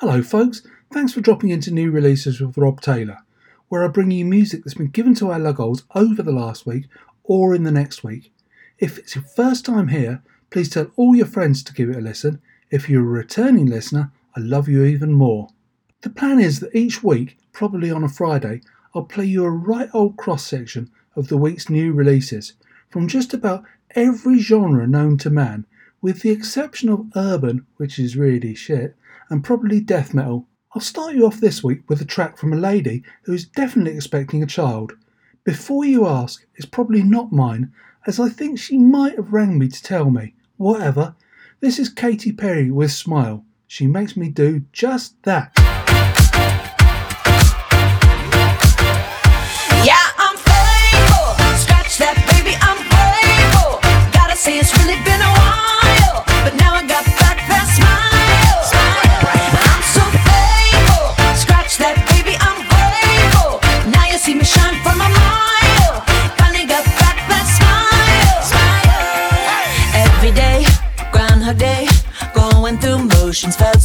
Hello, folks. Thanks for dropping into new releases with Rob Taylor, where I bring you music that's been given to our Lugolds over the last week or in the next week. If it's your first time here, please tell all your friends to give it a listen. If you're a returning listener, I love you even more. The plan is that each week, probably on a Friday, I'll play you a right old cross section of the week's new releases from just about every genre known to man, with the exception of urban, which is really shit, and probably death metal. I'll start you off this week with a track from a lady who is definitely expecting a child. Before you ask, it's probably not mine, as I think she might have rang me to tell me. Whatever. This is Katy Perry with Smile. She makes me do just that.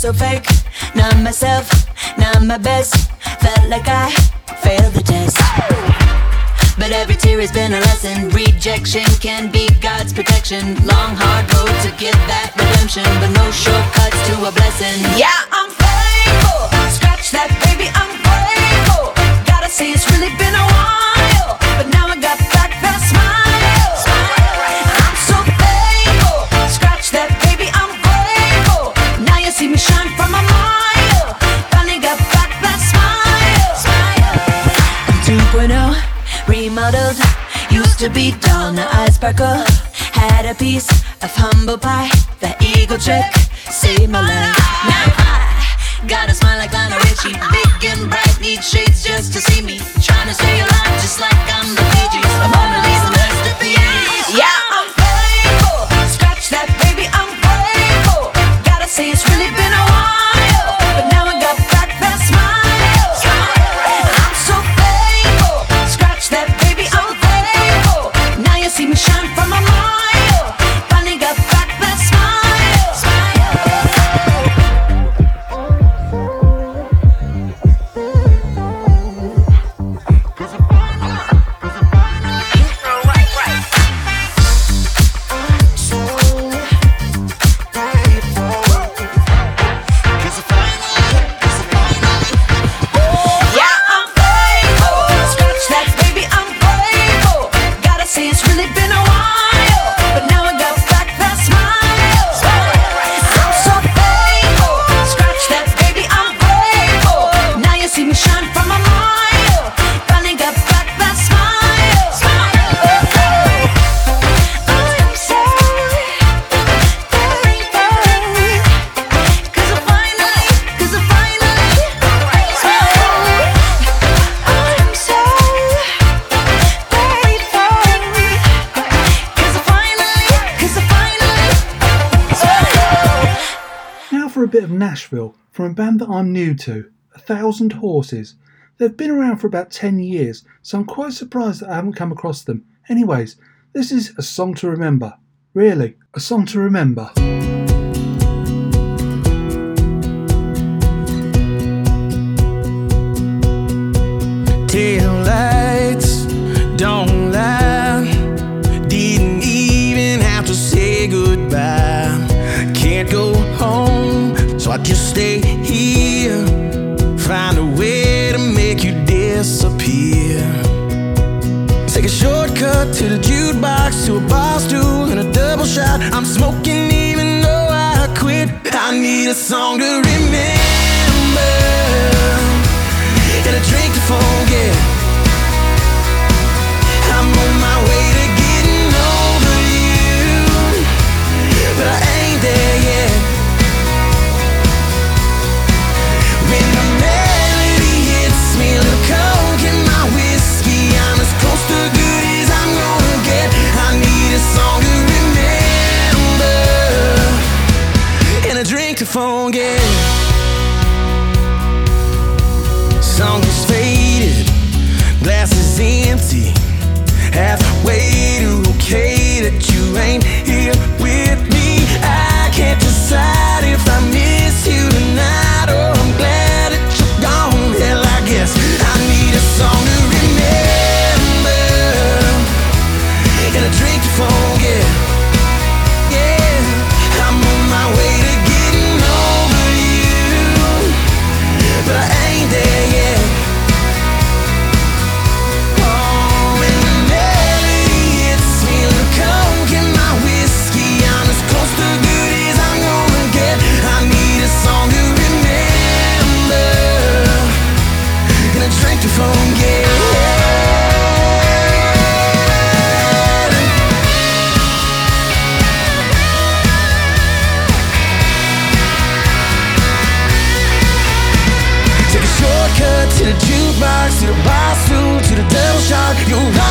So fake. Not myself, not my best. Felt like I failed the test. But every tear has been a lesson. Rejection can be God's protection. Long, hard road to get that redemption. But no shortcuts to a blessing. Yeah, I'm faithful. Scratch that, baby, I'm grateful. Gotta say, it's really been a to be now I sparkle. Had a piece of humble pie. The eagle trick saved my life. Now I got a smile like Lionel Richie. Big and bright, need shades just to see me. Trying to stay alive just like I'm the Bee Gees. A Mona Lisa masterpiece. Yeah, Nashville from a band that I'm new to, A Thousand Horses. They've been around for about 10 years, so I'm quite surprised that I haven't come across them. Anyways, this is a song to remember. Really, a song to remember. Tail lights don't lie. Didn't even have to say goodbye. Can't go so I just stay here. Find a way to make you disappear. Take a shortcut to the jukebox, to a bar stool, and a double shot. I'm smoking even though I quit. I need a song to remember shot. You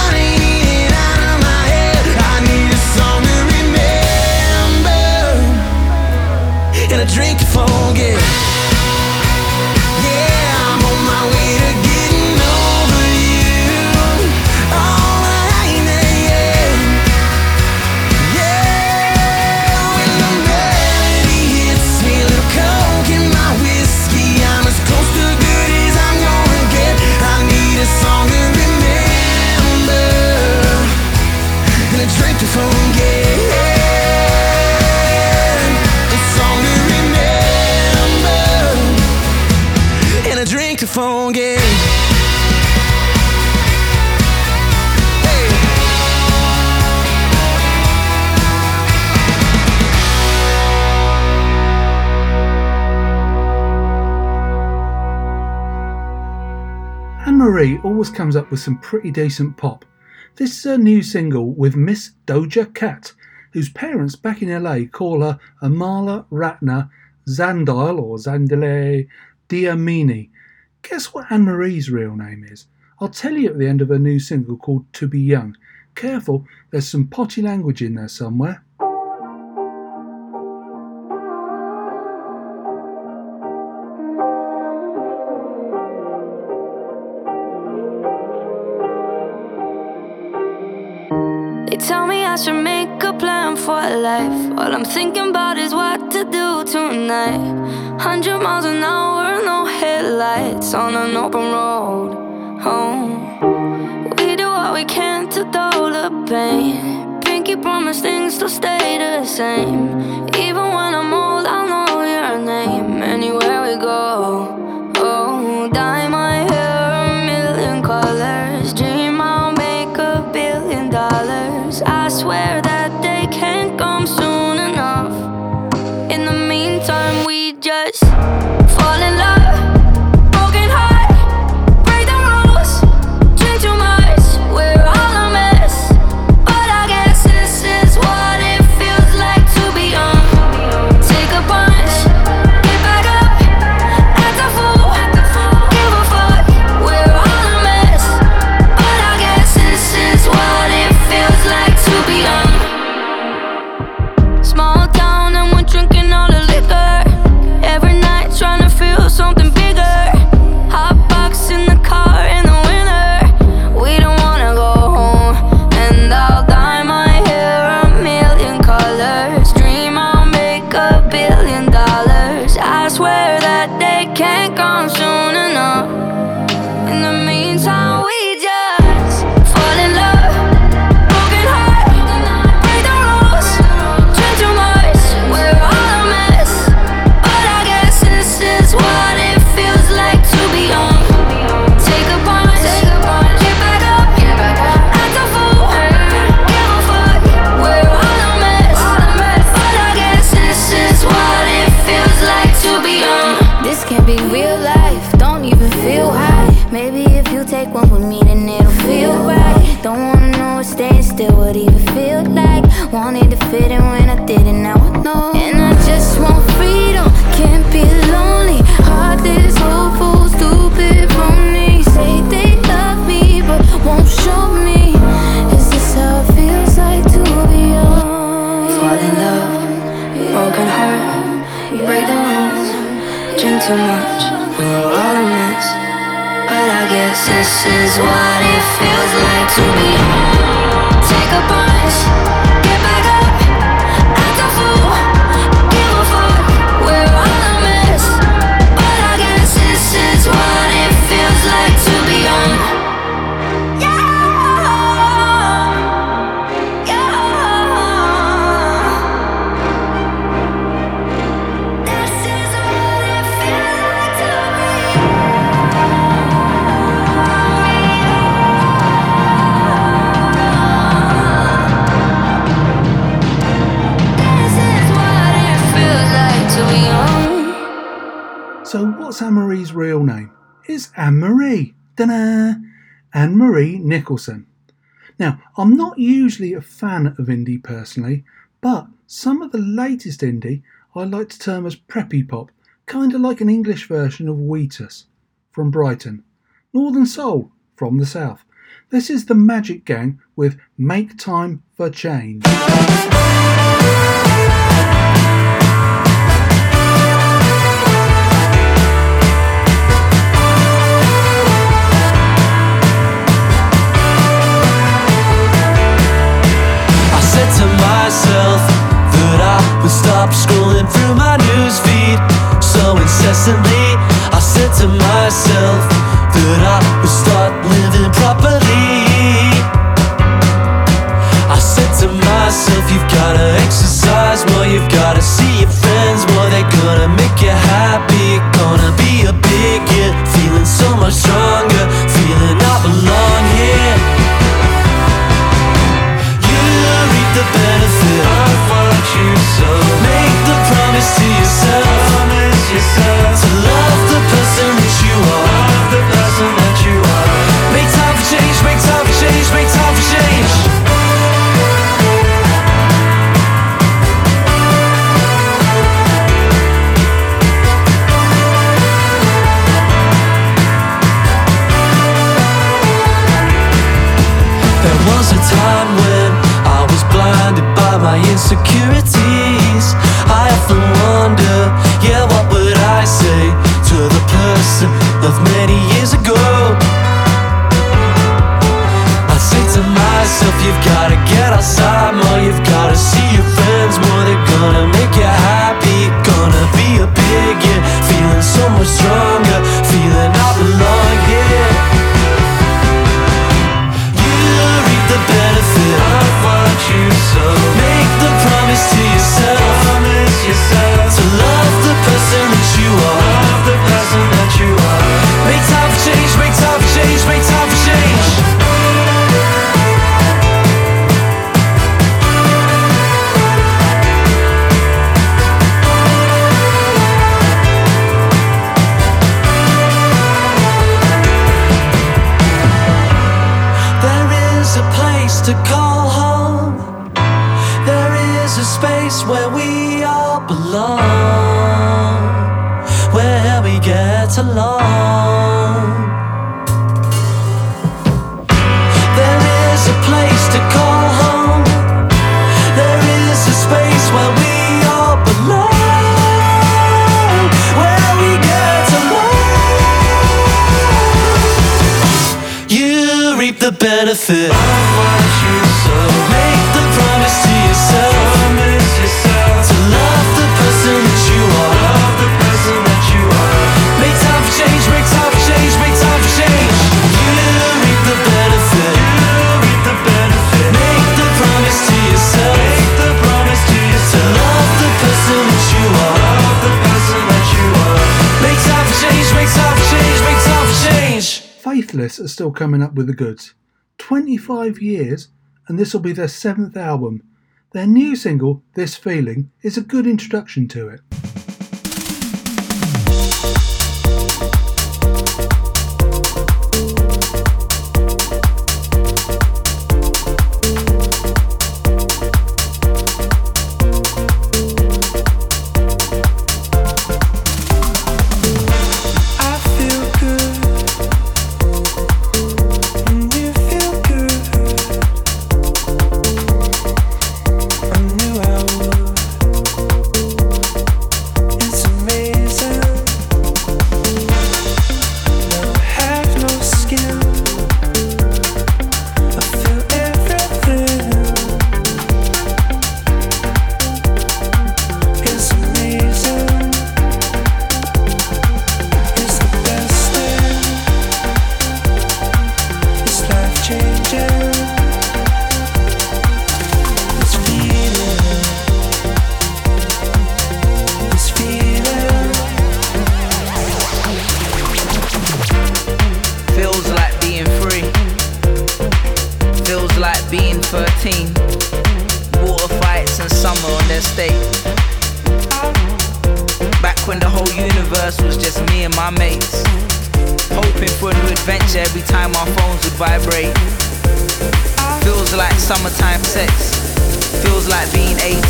always comes up with some pretty decent pop. This is her new single with Miss Doja Cat, whose parents back in LA call her Amala Ratna Zandile or Zandile Dlamini. Guess what Anne Marie's real name is? I'll tell you at the end of her new single called To Be Young. Careful, there's some potty language in there somewhere. All I'm thinking about is what to do tonight. Hundred miles an hour, no headlights on an open road home. We do what we can to dull the pain. Pinky promise things to stay the same, even when I'm old. Now, I'm not usually a fan of indie personally, but some of the latest indie I like to term as preppy pop, kind of like an English version of Wheatus from Brighton, Northern Soul from the South. This is the Magic Gang with Make Time for Change. myself that I would stop scrolling through my newsfeed so incessantly. I said to myself that I would start living properly. I said to myself. still coming up with the goods. 25 years, and this will be their seventh album. Their new single, This Feeling, is a good introduction to it.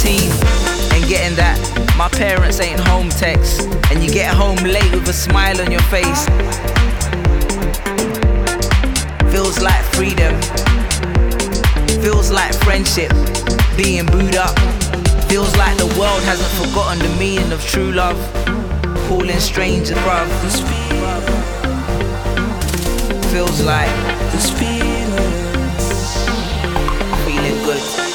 teeth and getting that my parents ain't home text. And you get home late with a smile on your face. Feels like freedom. Feels like friendship being booed up. Feels like the world hasn't forgotten the meaning of true love. Calling strangers bruv. Feels like this feeling good.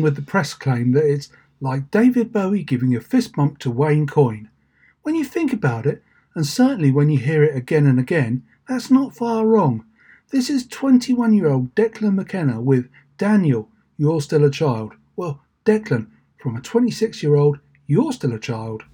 With the press claim that it's like David Bowie giving a fist bump to Wayne Coyne. When you think about it, and certainly when you hear it again and again, that's not far wrong. This is 21 year old Declan McKenna with Daniel, You're Still a Child. Well, Declan, from a 26 year old, You're Still a Child.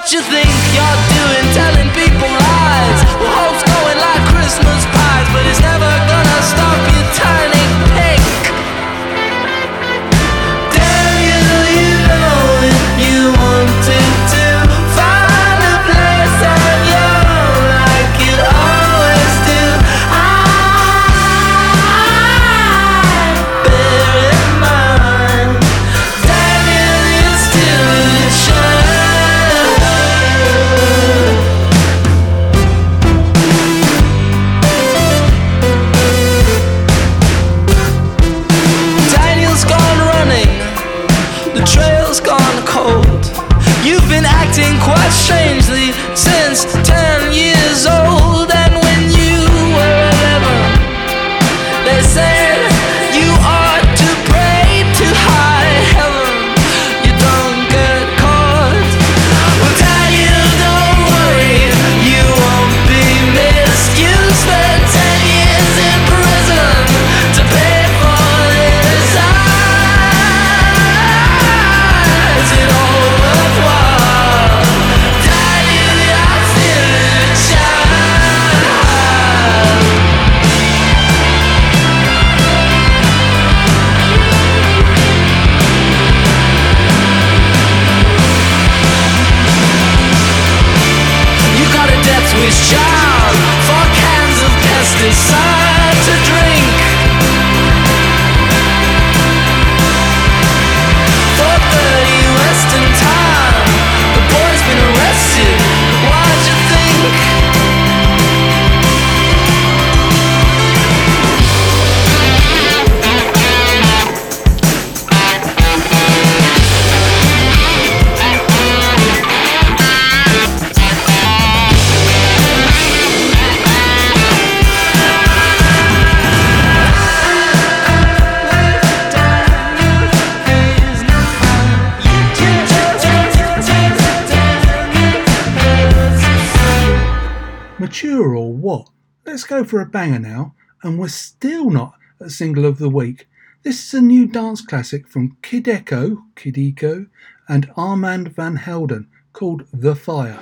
What you think you're For a banger now, and we're still not a single of the week. This is a new dance classic from Kid Echo, Kid Eco, and Armand Van Helden called The Fire.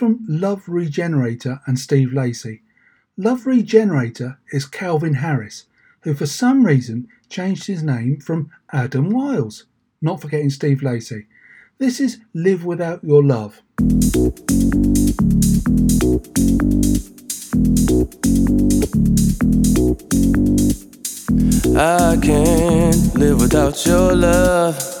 From Love Regenerator and Steve Lacey. Love Regenerator is Calvin Harris, who for some reason changed his name from Adam Wiles. Not forgetting Steve Lacey. This is Live Without Your Love. I can't live without your love.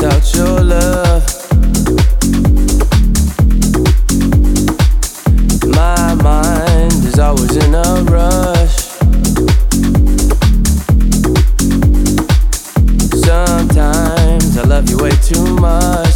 Without your love. My mind is always in a rush. Sometimes I love you way too much.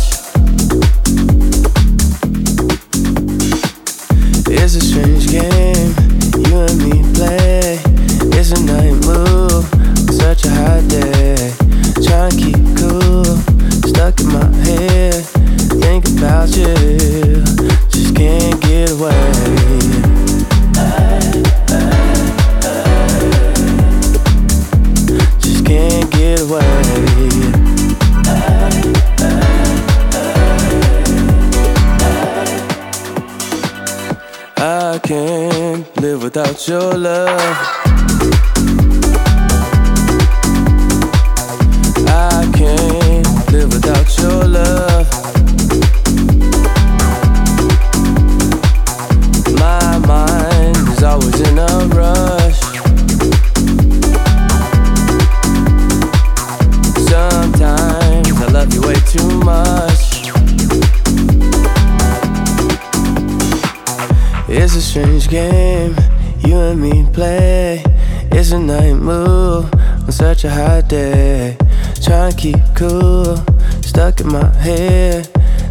here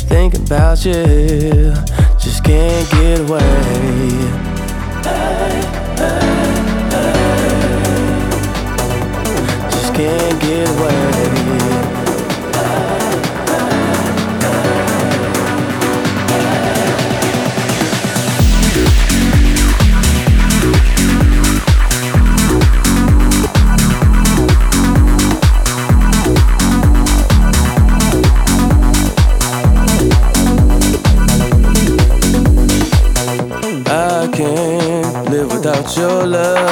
thinking about you. your love.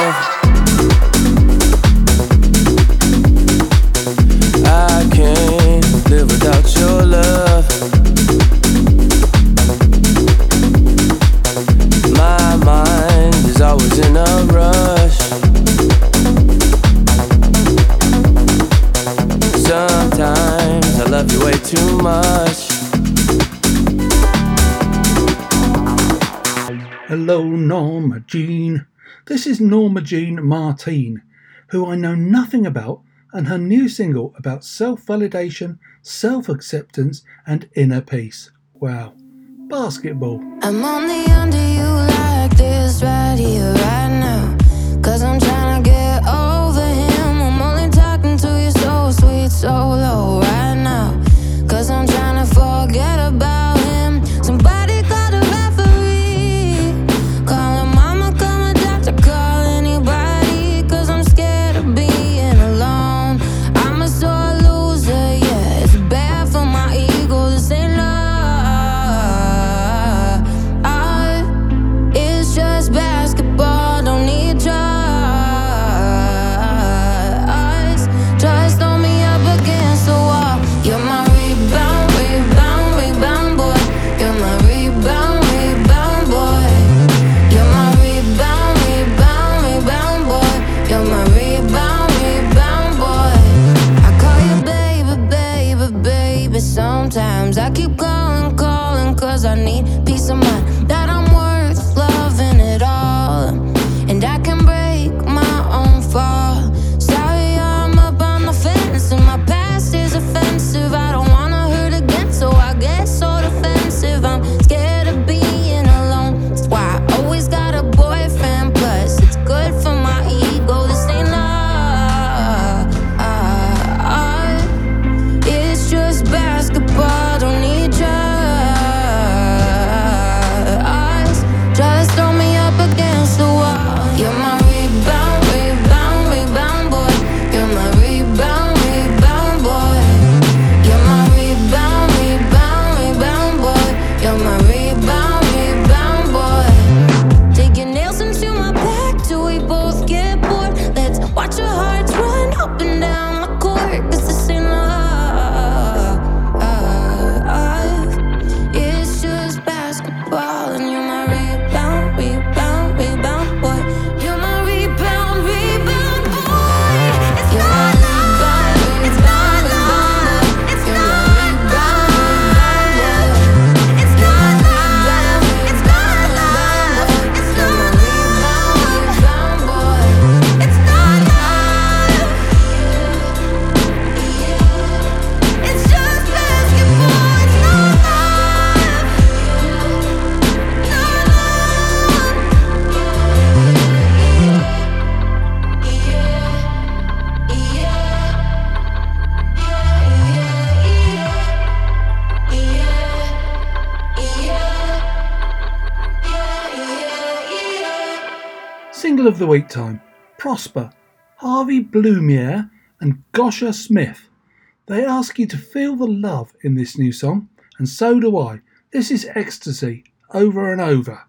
This is Norma Jean Martine, who I know nothing about, and her new single about self validation, self acceptance, and inner peace. Wow. Basketball. I'm only under you like this right here, right now. Cause I'm trying to get over him. I'm only talking to you so sweet, so low. the wait time Prosper, Harvey Blumier, and Gosha Smith. They ask you to feel the love in this new song, and so do I. This is ecstasy, over and over.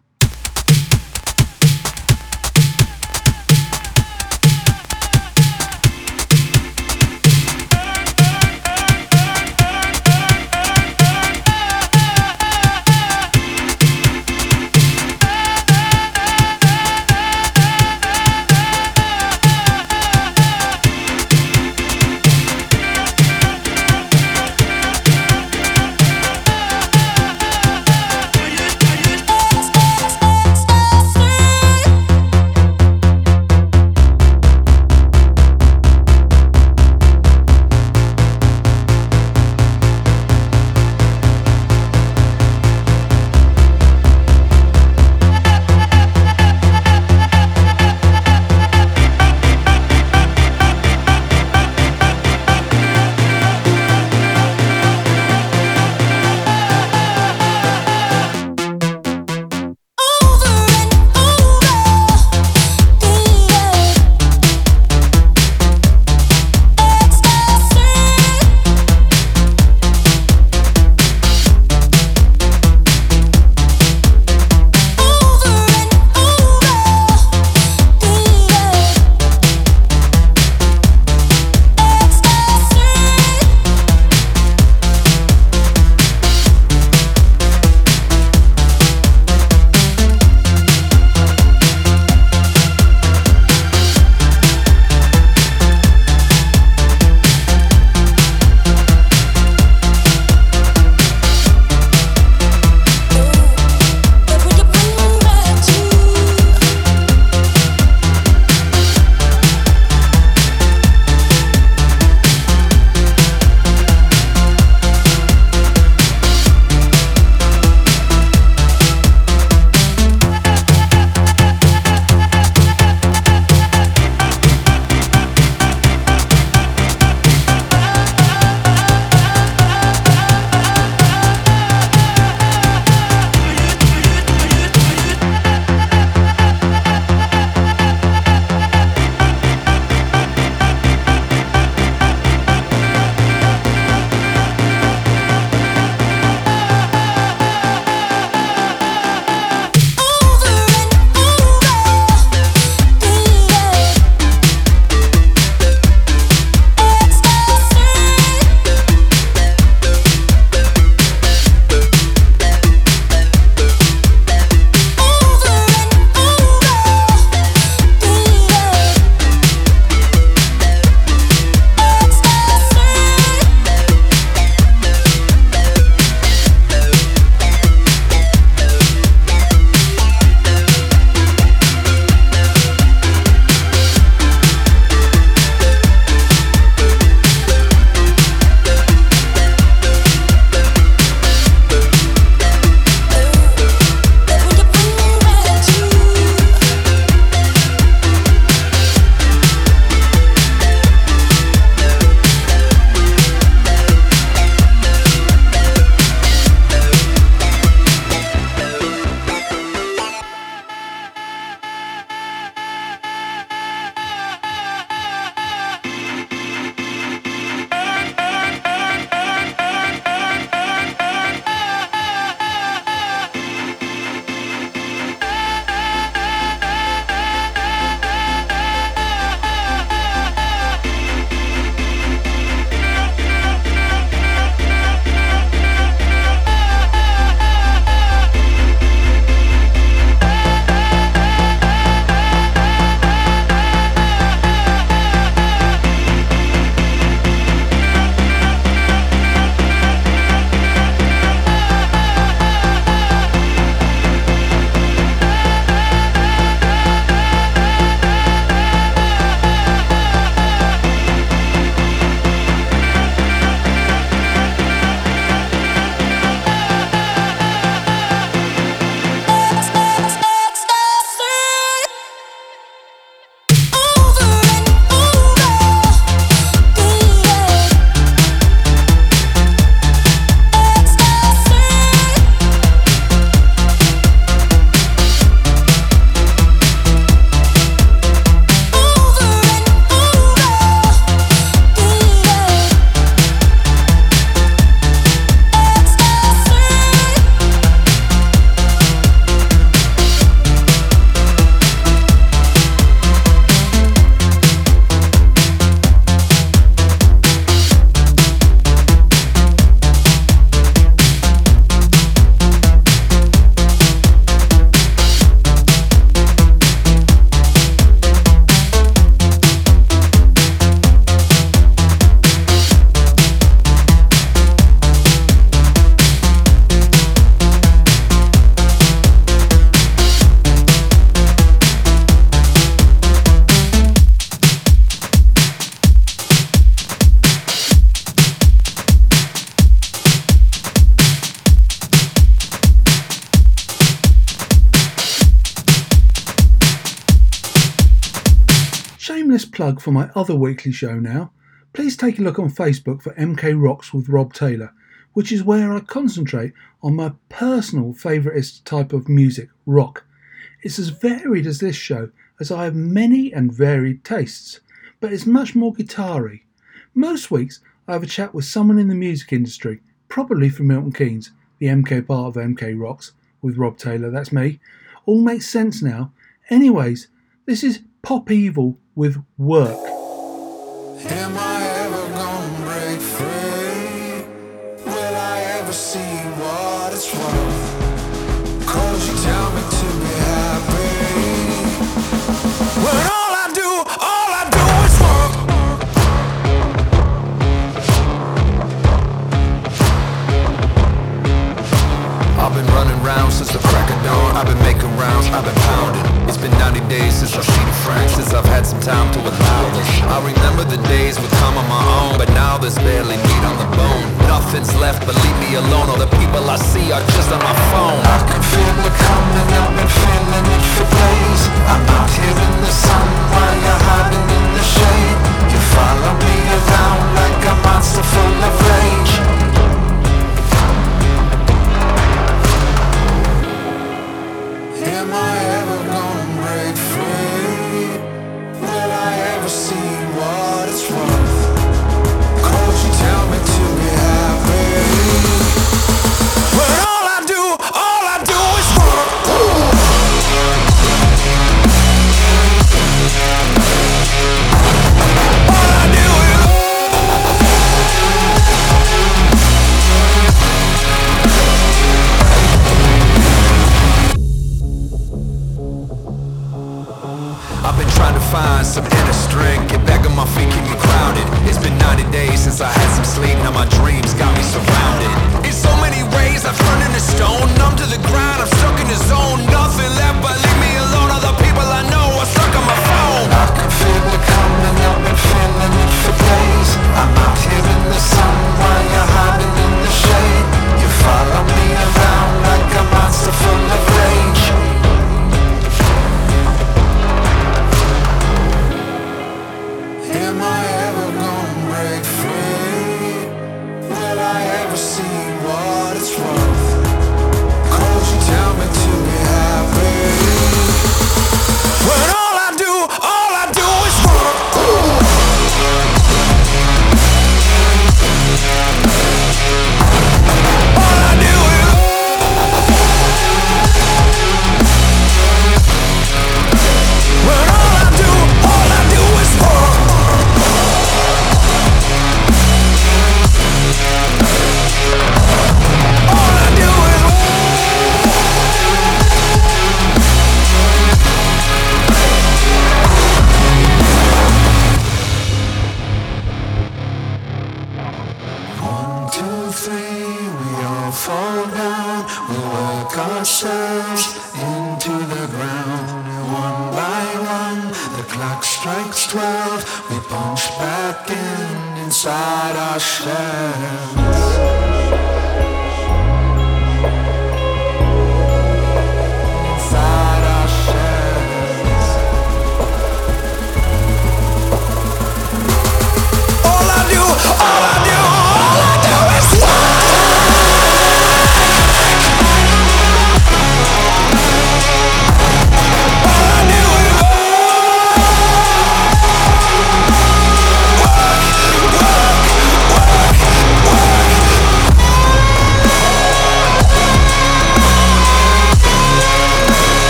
For my other weekly show now. Please take a look on Facebook for MK Rocks with Rob Taylor, which is where I concentrate on my personal favouriteest type of music, rock. It's as varied as this show, as I have many and varied tastes, but it's much more guitar-y. Most weeks I have a chat with someone in the music industry, probably from Milton Keynes, the MK part of MK Rocks, with Rob Taylor, that's me. All makes sense now. Anyways, this is Pop Evil with Work. Days since I've seen a friend, since I've had some time to allow this. I remember the days would come on my own, but now there's barely meat on the bone. Nothing's left but leave me alone. All the people I see are just on my phone. I can feel it coming, I've been feeling it for days. I'm out here in the sun while you're hiding in the shade. You follow me around like a monster full of rage. Am I I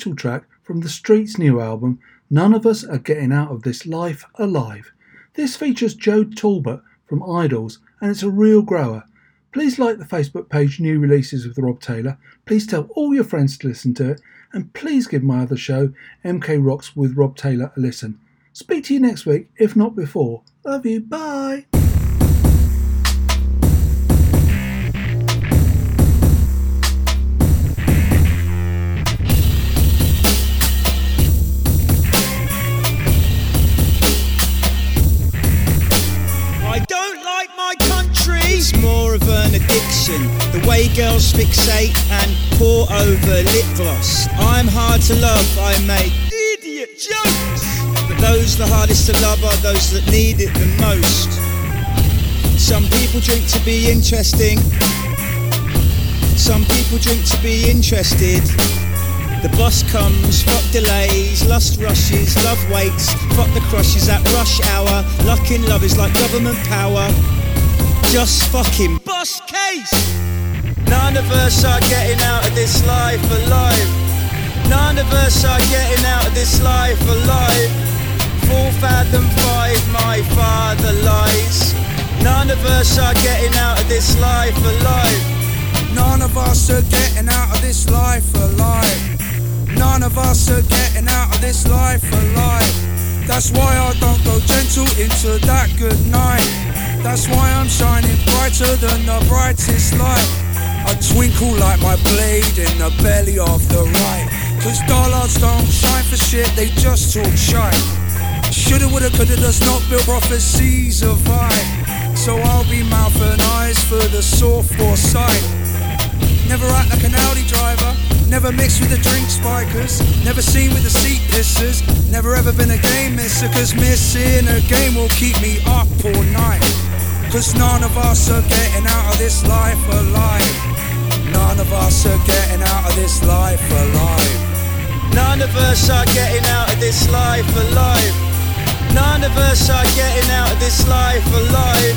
title track from the Streets' new album, None of Us Are Getting Out of This Life Alive. This features Joe Talbot from Idles and it's a real grower. Please like the Facebook page New Releases with Rob Taylor. Please tell all your friends to listen to it and please give my other show, MK Rocks with Rob Taylor, a listen. Speak to you next week, if not before. Love you, bye. Fixate and pour over lip gloss. I'm hard to love, I make idiot jokes. But those the hardest to love are those that need it the most. Some people drink to be interesting. Some people drink to be interested. The bus comes, fuck delays, lust rushes, love waits, fuck the crushes at rush hour. Luck in love is like government power. Just fucking bus case. None of us are getting out of this life alive. None of us are getting out of this life alive. Full fathom five, my father lies. None of us are getting out of this life alive. None of us are getting out of this life alive. None of us are getting out of this life alive. That's why I don't go gentle into that good night. That's why I'm shining brighter than the brightest light. I twinkle like my blade in the belly of the right. Cause dollards don't shine for shit, they just talk shite. Shoulda, woulda, coulda does not build prophecies of I. So I'll be mouth and eyes for the sore foresight. Never act like an Audi driver. Never mixed with the drink spikers. Never seen with the seat pissers. Never ever been a game misser. Cause missing a game will keep me up all night. Cause none of us are getting out of this life alive. None of us are getting out of this life alive. None of us are getting out of this life alive. None of us are getting out of this life alive.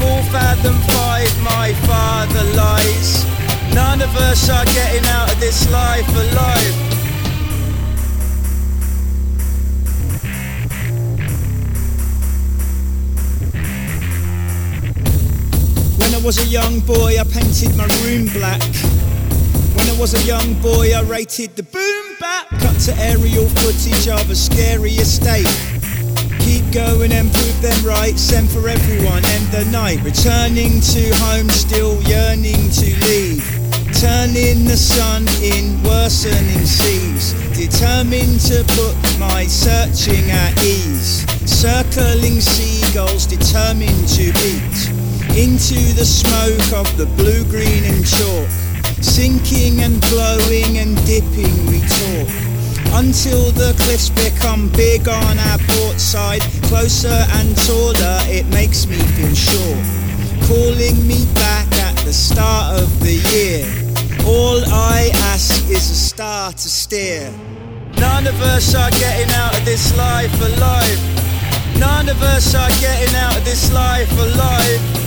Full fathom five, my father lies. None of us are getting out of this life alive. When I was a young boy, I painted my room black. When I was a young boy, I rated the boom back. Cut to aerial footage of a scary estate. Keep going and prove them right. Send for everyone, end the night. Returning to home, still yearning to leave. Turning the sun in worsening seas. Determined to put my searching at ease. Circling seagulls, determined to beat into the smoke of the blue, green, and chalk. Sinking and glowing and dipping, we talk. Until the cliffs become big on our port side, closer and taller, it makes me feel sure. Calling me back at the start of the year. All I ask is a star to steer. None of us are getting out of this life alive. None of us are getting out of this life alive.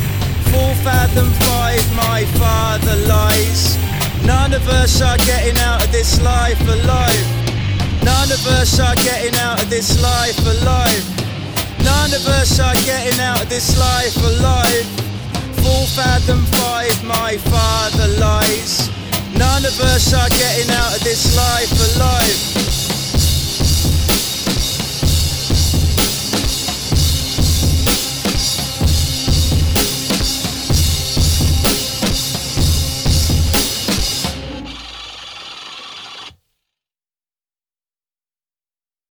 Full fathom five, my father lies. None of us are getting out of this life alive. None of us are getting out of this life alive. None of us are getting out of this life alive. Full fathom five, my father lies. None of us are getting out of this life alive.